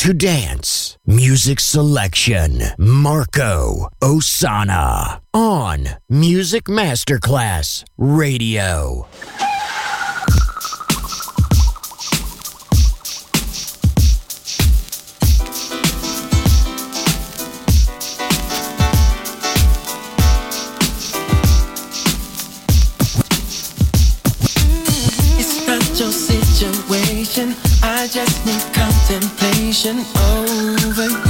to dance. Music selection Marco Ossanna on Music Masterclass Radio. It's not your situation. I just need conversation over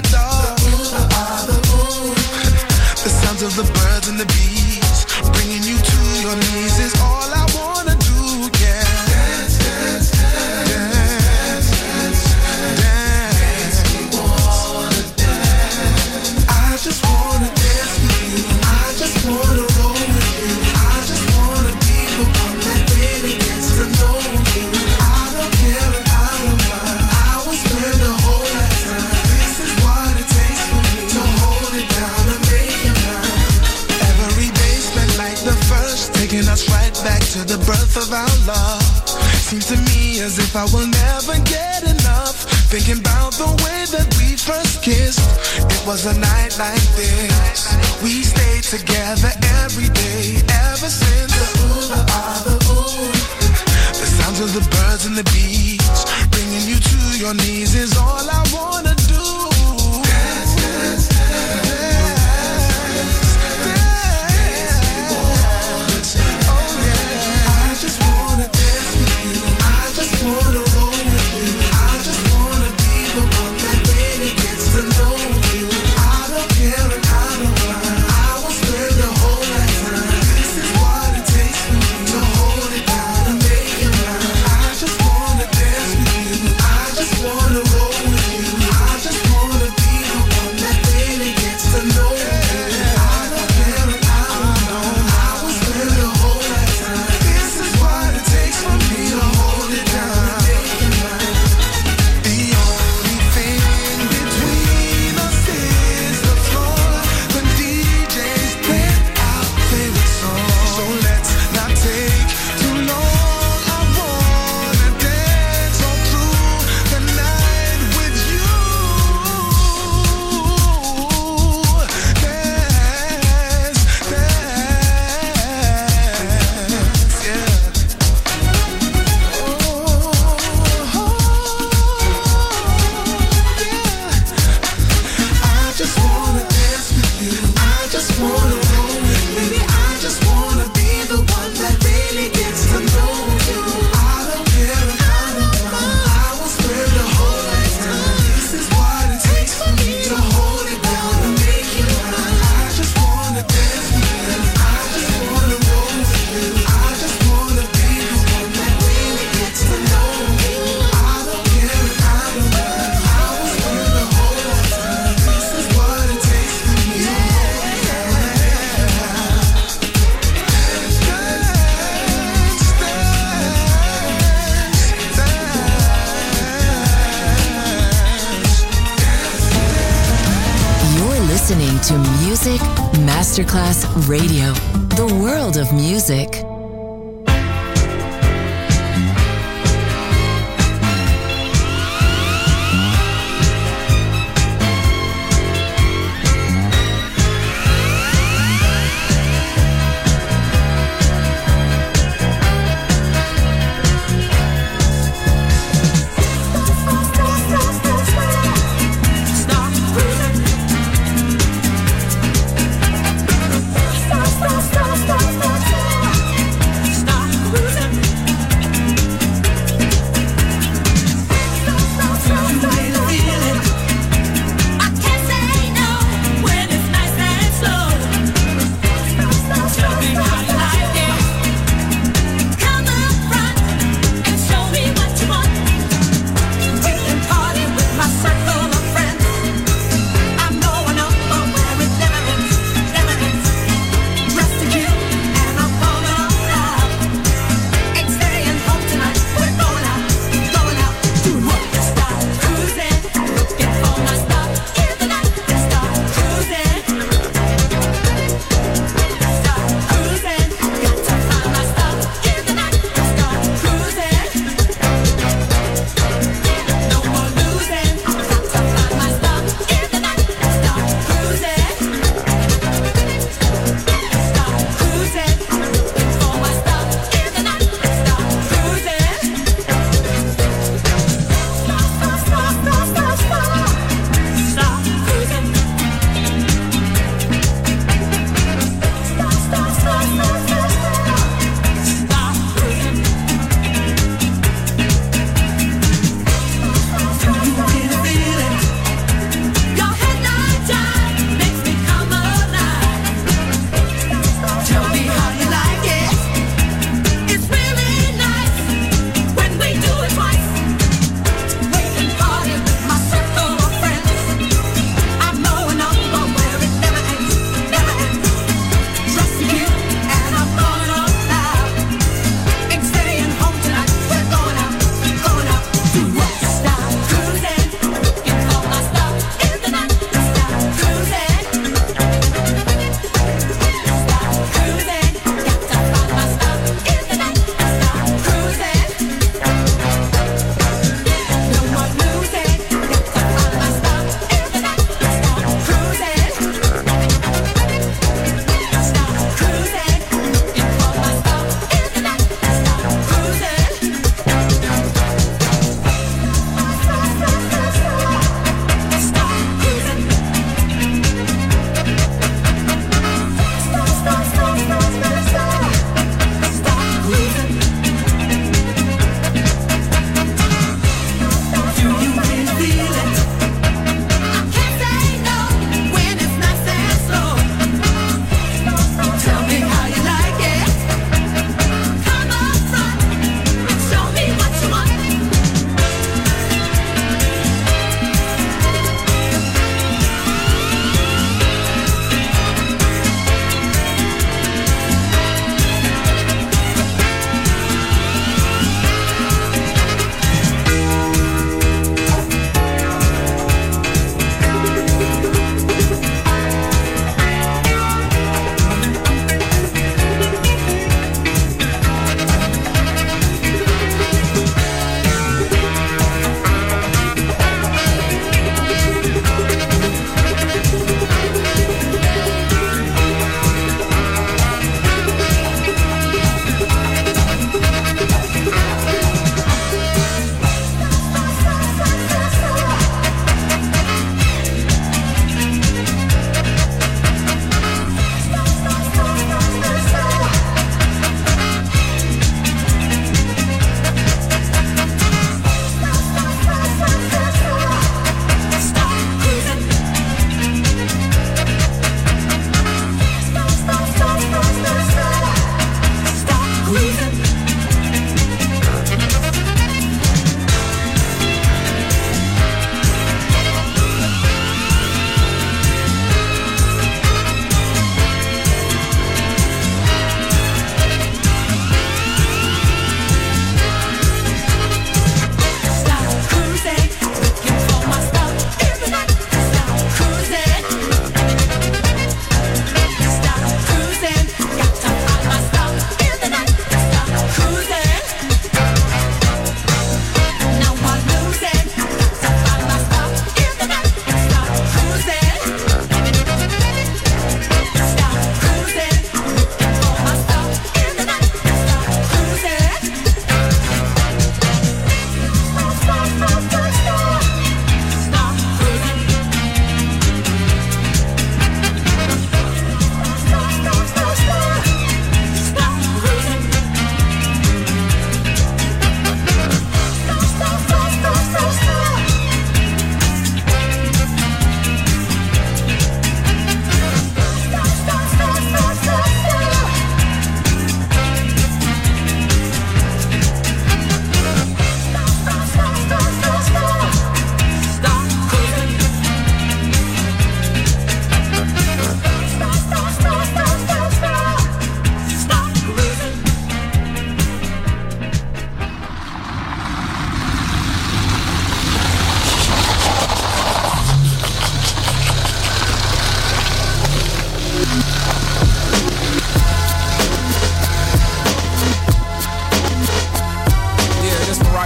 After dark. The sounds of the birds and the bees, bringing you to your knees is all I wanna the our love. Seems to me as if I will never get enough. Thinking about the way that we first kissed. It was a night like this. We stayed together every day ever since. The ooh, ah, the ooh. The sounds of the birds and the bees, bringing you to your knees is all I wanna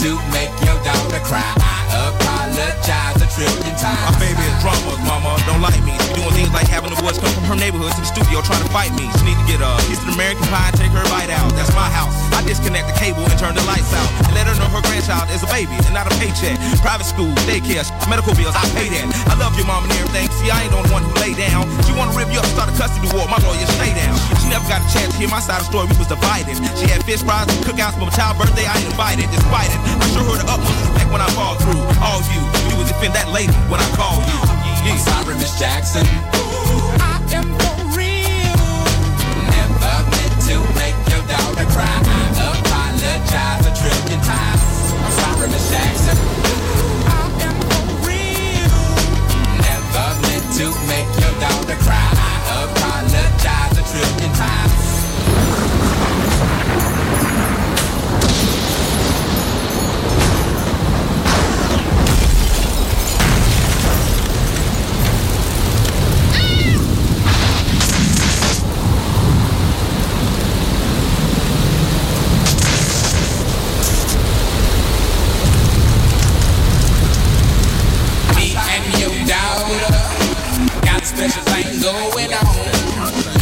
to make your daughter cry. I apologize times. My baby is drama, mama don't like me. She doing things like having the boys come from her neighborhood to the studio trying to fight me. She need to get a piece of American pie and take her bite out. That's my house. I disconnect the cable and turn the lights out. And let her know her grandchild is a baby and not a paycheck. Private school, daycare, medical bills, I pay that. I love your mom and everything. See, I ain't the one who lay down. She wanna rip you up, start a custody war. My lawyer, stay down. She never got a chance to hear my side of the story. We was divided. She had fish fries and cookouts for my child's birthday. I ain't invited, despite it. I show her the utmost respect when I fall through. All you, you would defend that lady when I call you. I'm sorry, Miss Jackson. I am for real. Never meant to make your daughter cry. I apologize a trillion times. I'm sorry, Miss Jackson. I am for real. Never meant to make your daughter cry. I apologize a trillion times. Going on.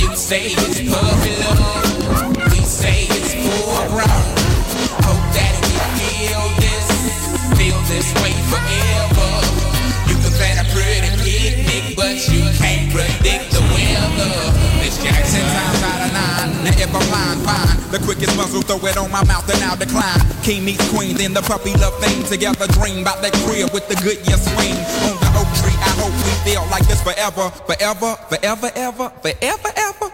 You say it's puppy love, we say it's full grown. Hope that we feel this, feel this way forever. You can plan a pretty picnic, but you can't predict the weather. Jackson times out of nine. Now if I'm lying, fine. The quickest muzzle, throw it on my mouth and I'll decline. King meets queen, then the puppy love thing. Together dream about that crib with the good year swing. On feel like this forever. Forever, forever, ever, forever, ever.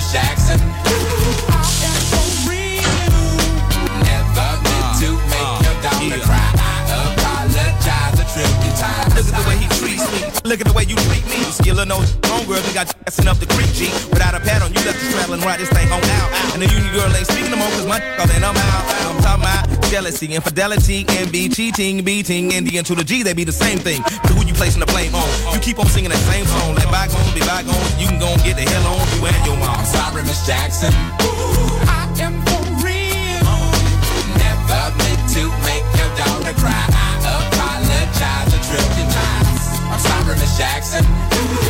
Jackson. Look at the way you treat me. Skillin' those homegirls and got assing up the creek, G. Without a pad on, you left the straddle and ride this thing on out. And the union girl ain't speaking no more, cause my call and I'm out. I'm talking about jealousy, infidelity, envy, cheating, beating, and the N to the G, they be the same thing. But who you placing the blame on? You keep on singing that same song. Let bygones be bygones. You can go and get the hell on you and your mom. I'm sorry, Miss Jackson. I Jackson.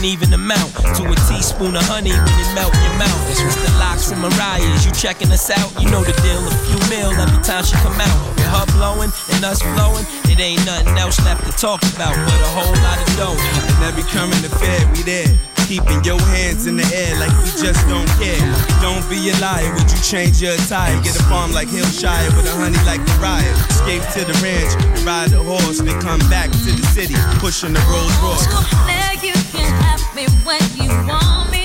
World couldn't even amount to a teaspoon of honey when it melt in your mouth. This It's the LOX and Mariah's. You checking us out? You know the deal. A few mil every time she come out. With her blowing and us flowing, it ain't nothing else left to talk about but a whole lot of dough. And every coming to Fed, we there. Keeping your hands in the air like we just don't care. Don't be a liar, would you change your attire? Get a farm like Hillshire with a honey like Mariah. Escape to the ranch, ride a horse, then come back to the city, pushing the Rolls Royce. Me when you want me.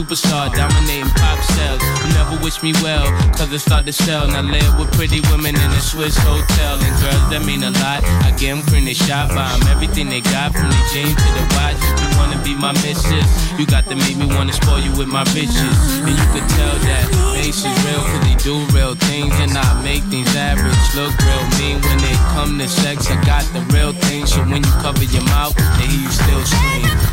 Superstar, dominating pop sales. You never wish me well, cause it start to sell. Now I live with pretty women in a Swiss hotel. And girls that mean a lot. I get them they shot by 'em. Everything they got from the jeans to the watch. If you wanna be my missus, you got to make me wanna spoil you with my bitches. And you could tell that Mase is real, cause he do real things and not make things average. Look real mean when they come to sex. I got the real thing, so when you cover your mouth, they hear you still scream.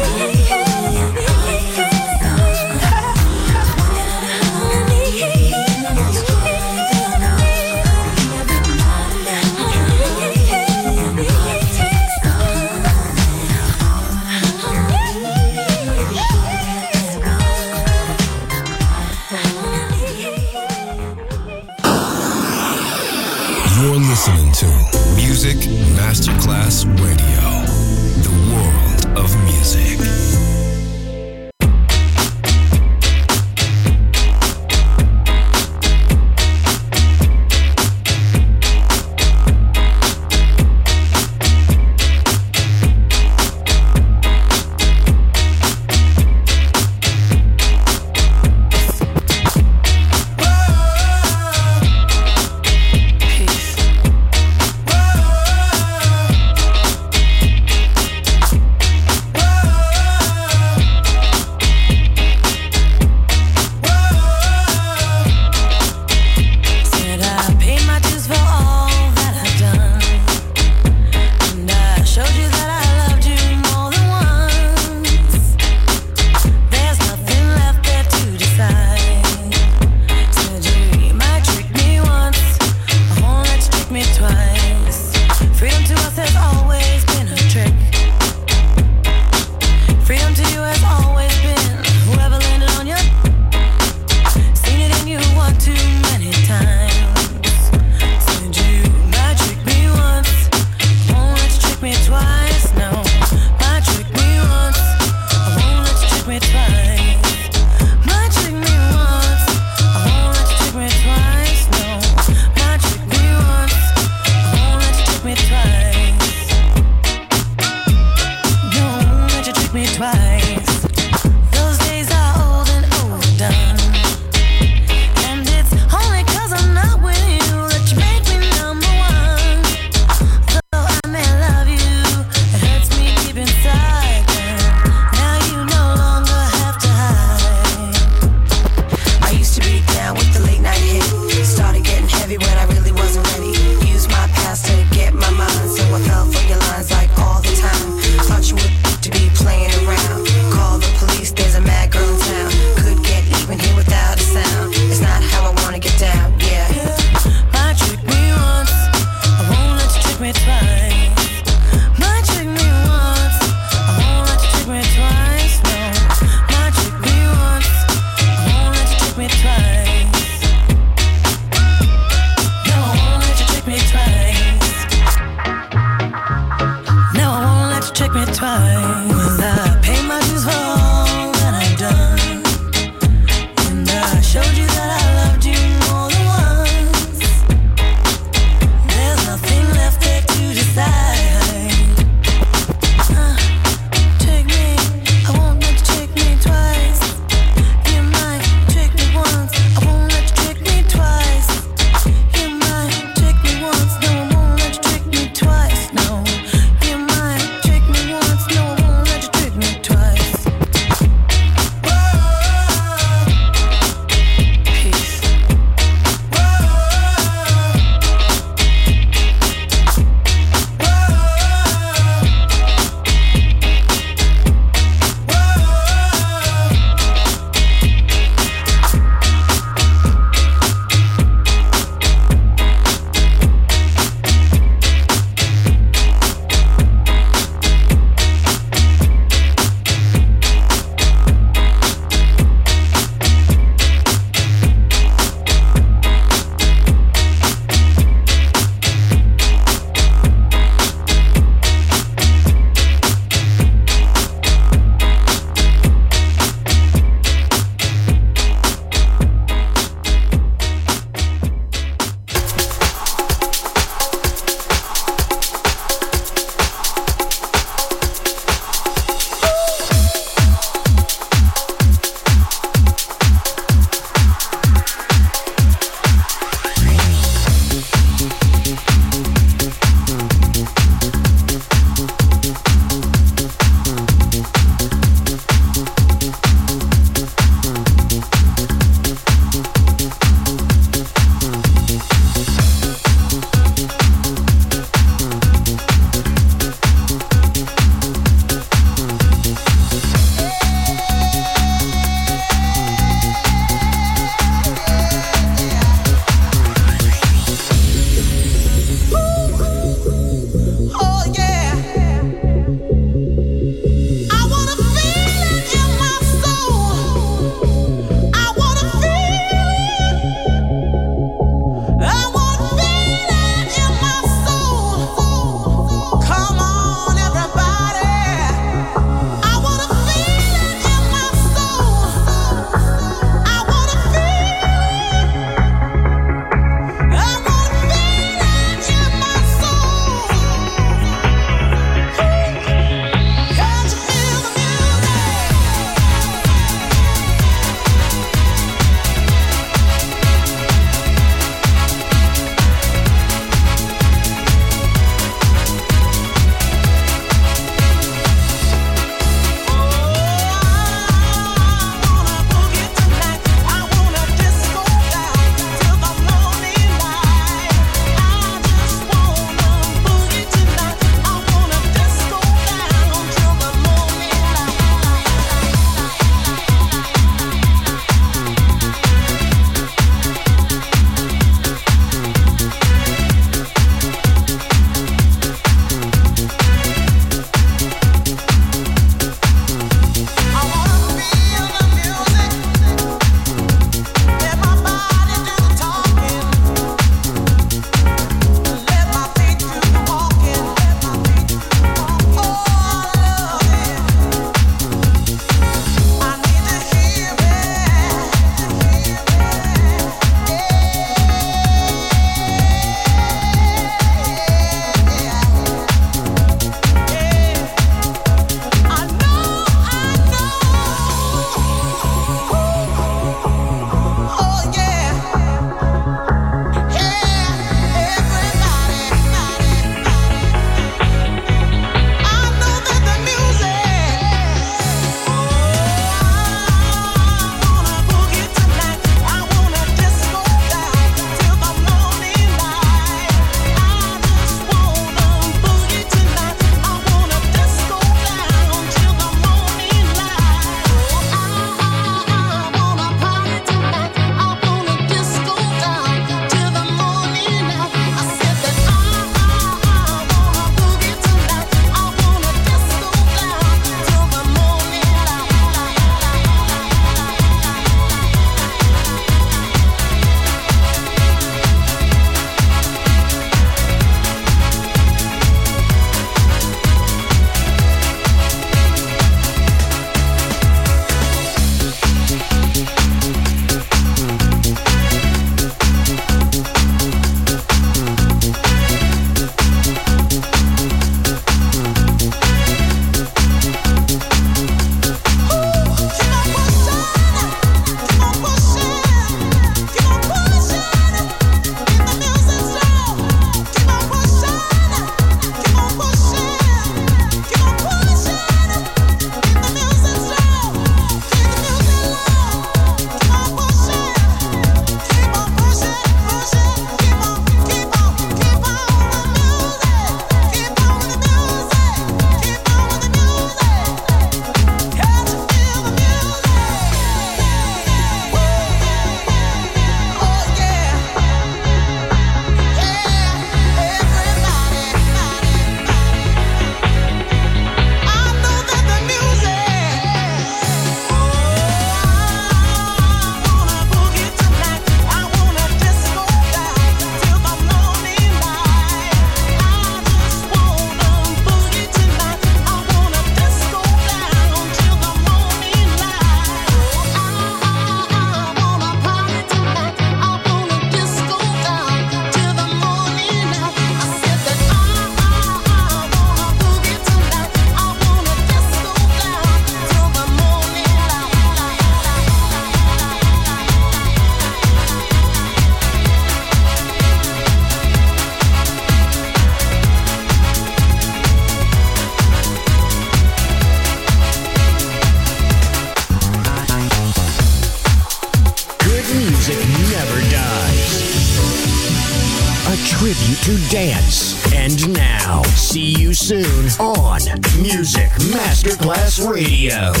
Radio.